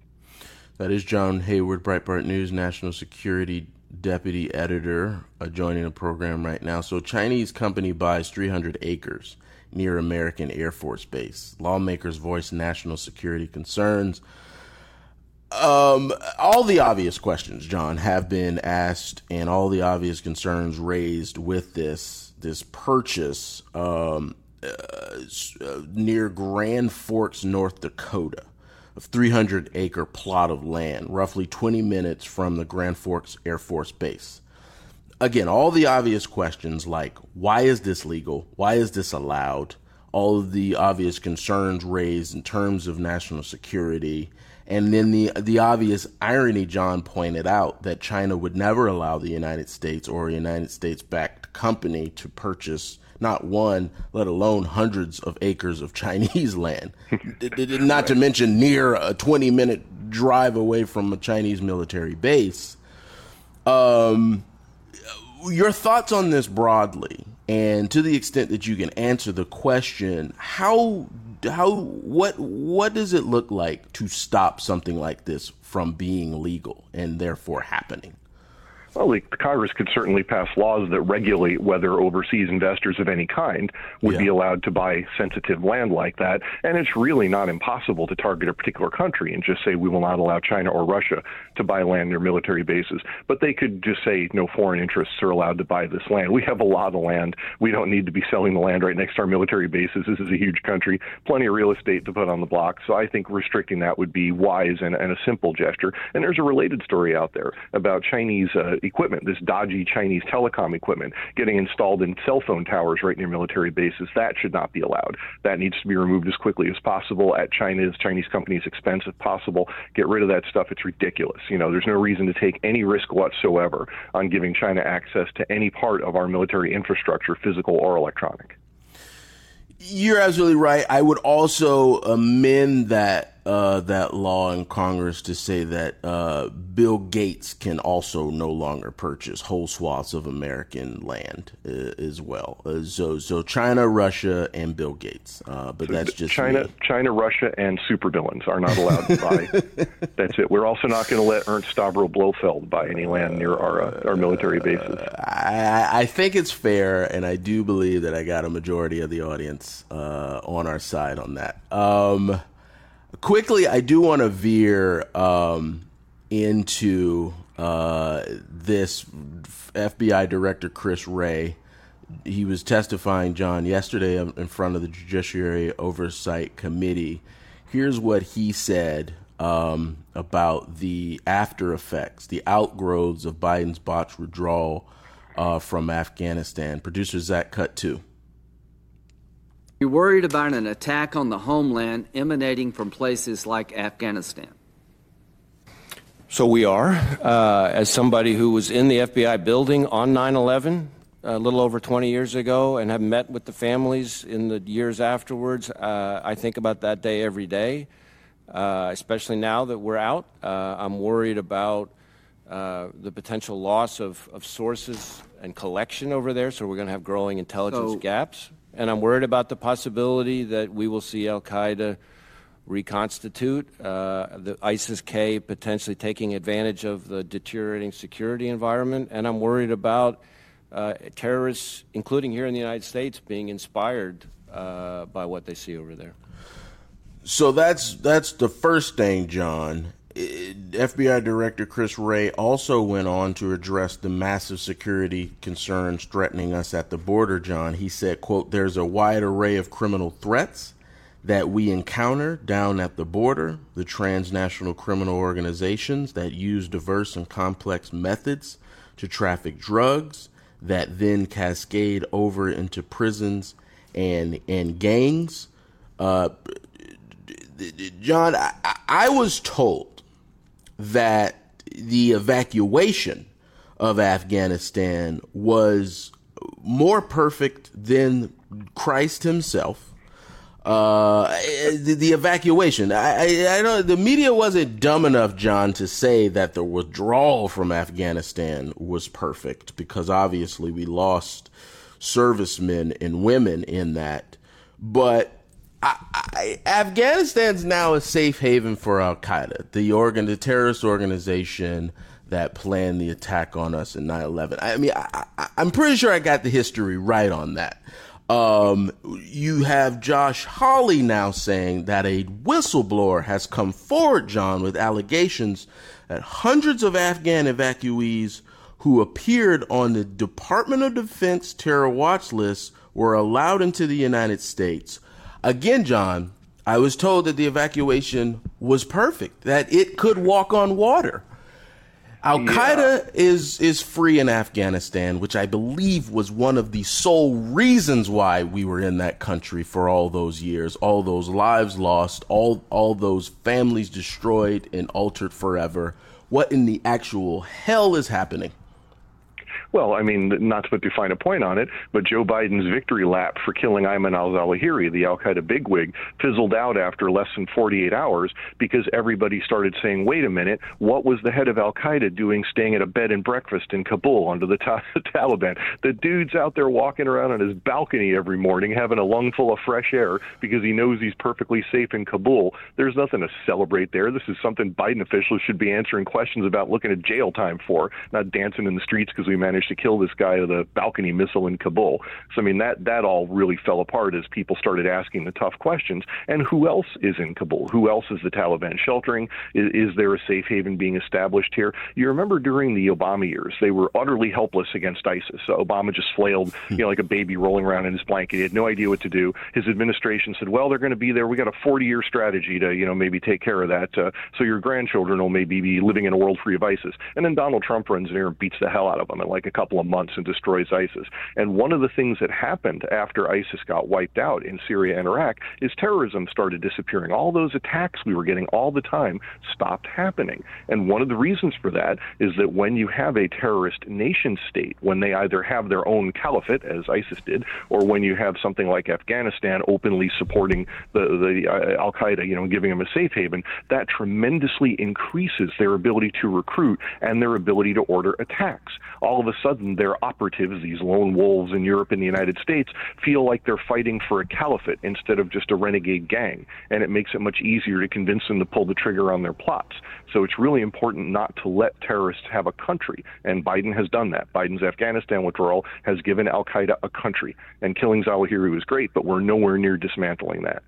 That is John Hayward, Breitbart News National Security Deputy Editor, uh, joining the program right now. So, Chinese company buys 300 acres near American Air Force Base. Lawmakers voice national security concerns. Um, all the obvious questions, John, have been asked, and all the obvious concerns raised with this this purchase um, uh, uh near Grand Forks, North Dakota, a 300 acre plot of land, roughly 20 minutes from the Grand Forks Air Force Base. Again, all the obvious questions like why is this legal? Why is this allowed? All of the obvious concerns raised in terms of national security and then the the obvious irony John pointed out that China would never allow the United States or a United States backed company to purchase not one, let alone hundreds of acres of Chinese land. not to mention near a 20 minute drive away from a Chinese military base. Um, your thoughts on this broadly, and to the extent that you can answer the question, how how what what does it look like to stop something like this from being legal and therefore happening? Well, the Congress could certainly pass laws that regulate whether overseas investors of any kind would yeah. be allowed to buy sensitive land like that. And it's really not impossible to target a particular country and just say we will not allow China or Russia to buy land near military bases. But they could just say no foreign interests are allowed to buy this land. We have a lot of land. We don't need to be selling the land right next to our military bases. This is a huge country, plenty of real estate to put on the block. So I think restricting that would be wise and, and a simple gesture. And there's a related story out there about Chinese. Uh, equipment, this dodgy Chinese telecom equipment, getting installed in cell phone towers right near military bases. That should not be allowed. That needs to be removed as quickly as possible at China's Chinese companies' expense if possible. Get rid of that stuff. It's ridiculous. You know, there's no reason to take any risk whatsoever on giving China access to any part of our military infrastructure, physical or electronic. You're absolutely right. I would also amend that uh, that law in Congress to say that uh, Bill Gates can also no longer purchase whole swaths of American land uh, as well. Uh, so, so China, Russia, and Bill Gates. Uh, but so that's just China, me. China, Russia, and super villains are not allowed to buy. that's it. We're also not going to let Ernst Stavro Blofeld buy any land near our our military bases. I, I, think it's fair, and I do believe that I got a majority of the audience on our side on that. Um, quickly, I do want to veer um, into uh, this FBI Director Chris Wray. He was testifying, John, yesterday in front of the Judiciary Oversight Committee. Here's what he said um, about the after effects, the outgrowths of Biden's botched withdrawal uh, from Afghanistan. Producer Zach, cut two. You're worried about an attack on the homeland emanating from places like Afghanistan. So we are. Uh, as somebody who was in the FBI building on 9 11 a little over 20 years ago and have met with the families in the years afterwards, uh, I think about that day every day, uh, especially now that we're out. Uh, I'm worried about uh, the potential loss of, of sources and collection over there, so we're going to have growing intelligence so, gaps. And I'm worried about the possibility that we will see Al Qaeda reconstitute, uh, the ISIS K potentially taking advantage of the deteriorating security environment. And I'm worried about uh, terrorists, including here in the United States, being inspired uh, by what they see over there. So that's that's the first thing, John. FBI Director Chris Wray also went on to address the massive security concerns threatening us at the border, John. He said, quote, there's a wide array of criminal threats that we encounter down at the border, the transnational criminal organizations that use diverse and complex methods to traffic drugs that then cascade over into prisons and and gangs. Uh, John, I, I was told that the evacuation of Afghanistan was more perfect than Christ himself. Uh, the, the, evacuation. I, I, I the media wasn't dumb enough, John, to say that the withdrawal from Afghanistan was perfect because obviously we lost servicemen and women in that. But I, I, Afghanistan's now a safe haven for Al Qaeda, the organ, the terrorist organization that planned the attack on us in 9/11. I mean, I, am pretty sure I got the history right on that. Um, you have Josh Hawley now saying that a whistleblower has come forward, John, with allegations that hundreds of Afghan evacuees who appeared on the Department of Defense terror watch list were allowed into the United States Again, John, I was told that the evacuation was perfect, that it could walk on water. Al Qaeda yeah. is is free in Afghanistan, which I believe was one of the sole reasons why we were in that country for all those years, all those lives lost, all all those families destroyed and altered forever. What in the actual hell is happening? Well, I mean, not to put too fine a point on it, but Joe Biden's victory lap for killing Ayman al Zawahiri, the Al Qaeda bigwig, fizzled out after less than 48 hours because everybody started saying, wait a minute, what was the head of Al Qaeda doing staying at a bed and breakfast in Kabul under the, ta- the Taliban? The dude's out there walking around on his balcony every morning having a lungful of fresh air because he knows he's perfectly safe in Kabul. There's nothing to celebrate there. This is something Biden officials should be answering questions about looking at jail time for, not dancing in the streets because we managed to kill this guy with a balcony missile in Kabul. So I mean that that all really fell apart as people started asking the tough questions. And who else is in Kabul? Who else is the Taliban sheltering? Is, is there a safe haven being established here? You remember during the Obama years, they were utterly helpless against ISIS. So Obama just flailed, you know, like a baby rolling around in his blanket. He had no idea what to do. His administration said, "Well, they're going to be there. We got a 40-year strategy to, you know, maybe take care of that. Uh, so your grandchildren will maybe be living in a world free of ISIS." And then Donald Trump runs in here and beats the hell out of them in like a couple of months and destroys ISIS. And one of the things that happened after ISIS got wiped out in Syria and Iraq is terrorism started disappearing. All those attacks we were getting all the time stopped happening. And one of the reasons for that is that when you have a terrorist nation state, when they either have their own caliphate, as ISIS did, or when you have something like Afghanistan openly supporting the, the uh, Al Qaeda, you know, giving them a safe haven, that tremendously increases their ability to recruit and their ability to order attacks. All of a sudden, their operatives, these lone wolves in Europe and the United States, feel like they're fighting for a caliphate instead of just a renegade gang. And it makes it much easier to convince them to pull the trigger on their plots. So it's really important not to let terrorists have a country. And Biden has done that. Biden's Afghanistan withdrawal has given Al Qaeda a country. And killing Zawahiri was great, but we're nowhere near dismantling that.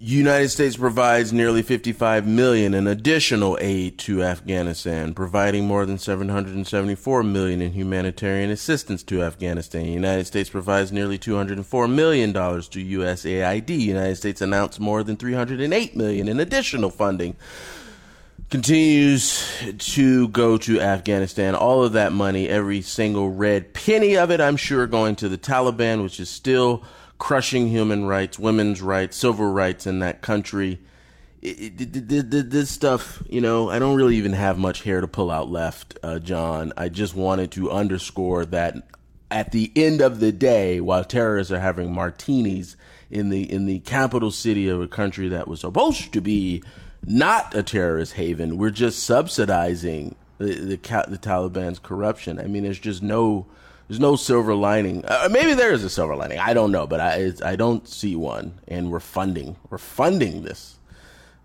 United States provides nearly 55 million in additional aid to Afghanistan, providing more than 774 million in humanitarian assistance to Afghanistan. United States provides nearly 204 million dollars to USAID. United States announced more than 308 million in additional funding continues to go to Afghanistan. All of that money, every single red penny of it, I'm sure, going to the Taliban, which is still crushing human rights, women's rights, civil rights in that country. It, it, it, this stuff, you know, I don't really even have much hair to pull out left, uh, John. I just wanted to underscore that at the end of the day, while terrorists are having martinis in the in the capital city of a country that was supposed to be not a terrorist haven, we're just subsidizing the the, the Taliban's corruption. I mean, there's just no there's no silver lining. Uh, maybe there is a silver lining. I don't know, but I I don't see one. And we're funding we're funding this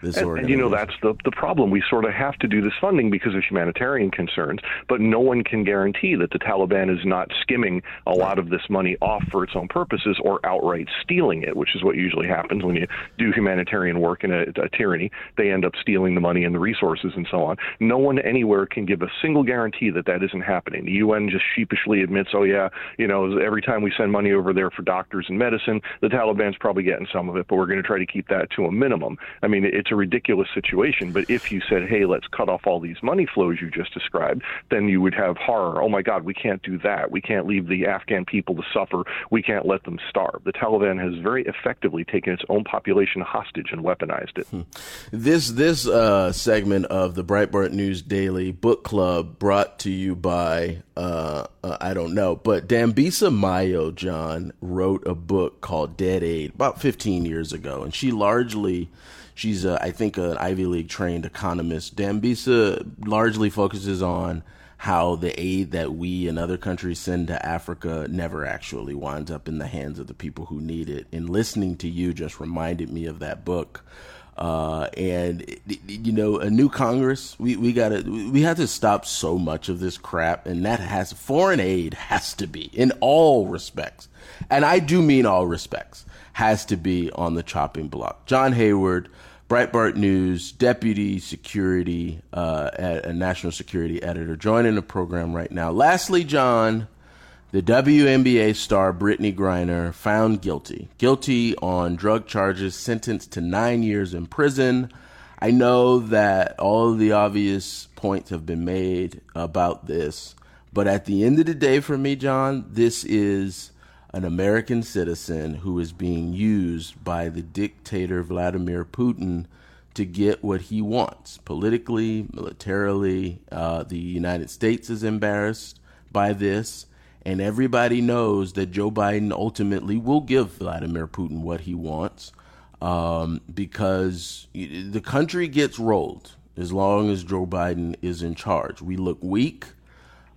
this and, and, you know that's the the problem. We sort of have to do this funding because of humanitarian concerns, but no one can guarantee that the Taliban is not skimming a lot of this money off for its own purposes or outright stealing it, which is what usually happens when you do humanitarian work in a, a tyranny. They end up stealing the money and the resources and so on. No one anywhere can give a single guarantee that that isn't happening. The UN just sheepishly admits, oh yeah, you know, every time we send money over there for doctors and medicine, the Taliban's probably getting some of it, but we're going to try to keep that to a minimum. I mean, it's a ridiculous situation. But if you said, hey, let's cut off all these money flows you just described, then you would have horror. Oh my God, we can't do that. We can't leave the Afghan people to suffer. We can't let them starve. The Taliban has very effectively taken its own population hostage and weaponized it. Hmm. This this uh, segment of the Breitbart News Daily Book Club brought to you by uh, uh, I don't know, but Dambisa Moyo John wrote a book called Dead Aid about 15 years ago, and she largely She's, I think, an Ivy League trained economist. Dambisa largely focuses on how the aid that we and other countries send to Africa never actually winds up in the hands of the people who need it. And listening to you just reminded me of that book. Uh, and you know, a new Congress, we, we gotta, we have to stop so much of this crap. And that has, foreign aid has to be in all respects. And I do mean all respects has to be on the chopping block. John Hayward, Breitbart News deputy security, uh, a national security editor, joining the program right now. Lastly, John, the WNBA star Brittney Griner found guilty, guilty on drug charges, sentenced to nine years in prison. I know that all of the obvious points have been made about this, but at the end of the day, for me, John, this is an American citizen who is being used by the dictator Vladimir Putin to get what he wants politically, militarily. Uh, the United States is embarrassed by this, and everybody knows that Joe Biden ultimately will give Vladimir Putin what he wants um, because the country gets rolled as long as Joe Biden is in charge. We look weak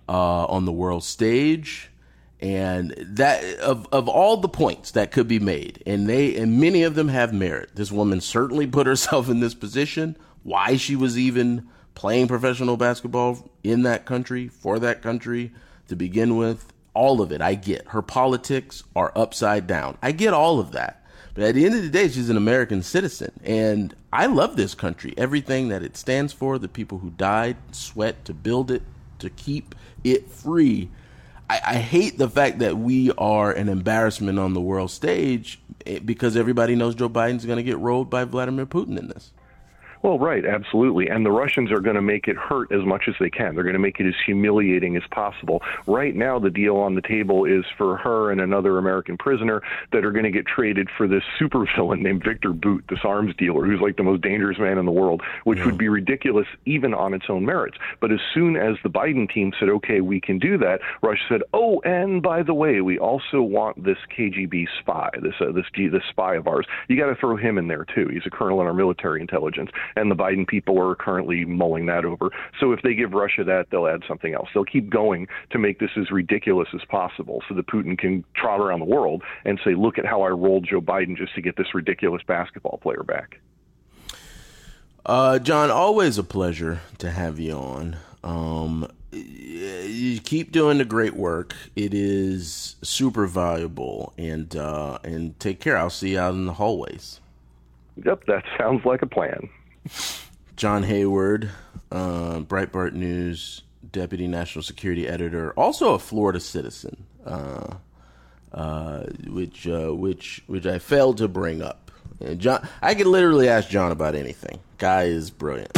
uh, on the world stage. And that of of all the points that could be made, and they and many of them have merit. This woman certainly put herself in this position. Why she was even playing professional basketball in that country for that country to begin with, all of it I get. Her politics are upside down. I get all of that. But at the end of the day, she's an American citizen. And I love this country, everything that it stands for, the people who died, sweat to build it, to keep it free. I, I hate the fact that we are an embarrassment on the world stage eh, because everybody knows Joe Biden's going to get rolled by Vladimir Putin in this. Well, right, absolutely. And the Russians are going to make it hurt as much as they can. They're going to make it as humiliating as possible. Right now, the deal on the table is for her and another American prisoner that are going to get traded for this supervillain named Viktor Bout, this arms dealer, who's like the most dangerous man in the world, which yeah. would be ridiculous even on its own merits. But as soon as the Biden team said, okay, we can do that, Russia said, oh, and by the way, we also want this KGB spy, this uh, this this spy of ours. You got to throw him in there too. He's a colonel in our military intelligence and the Biden people are currently mulling that over. So if they give Russia that, they'll add something else. They'll keep going to make this as ridiculous as possible so that Putin can trot around the world and say, look at how I rolled Joe Biden just to get this ridiculous basketball player back. Uh, John, always a pleasure to have you on. Um, you keep doing the great work. It is super valuable, and uh, and take care. I'll see you out in the hallways. Yep, that sounds like a plan. John Hayward, uh, Breitbart News deputy national security editor, also a Florida citizen, uh, uh, which uh, which which I failed to bring up. And John, I could literally ask John about anything. Guy is brilliant.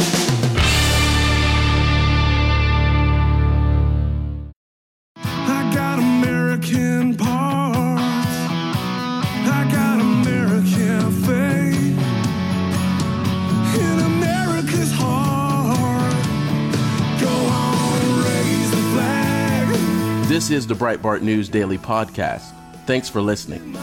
This is the Breitbart News Daily Podcast. Thanks for listening.